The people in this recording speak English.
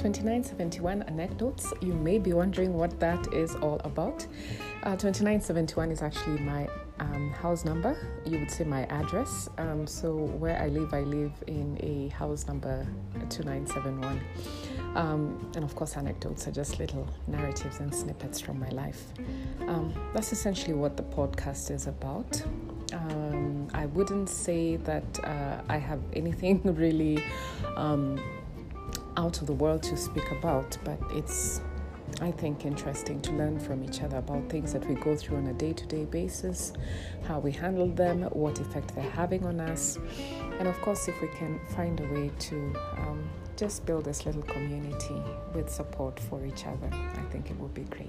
2971 Anecdotes. You may be wondering what that is all about. Uh, 2971 is actually my um, house number. You would say my address. Um, so, where I live, I live in a house number 2971. Um, and of course, anecdotes are just little narratives and snippets from my life. Um, that's essentially what the podcast is about. Um, I wouldn't say that uh, I have anything really um, out of the world to speak about, but it's, I think, interesting to learn from each other about things that we go through on a day to day basis, how we handle them, what effect they're having on us, and of course, if we can find a way to um, just build this little community with support for each other, I think it would be great.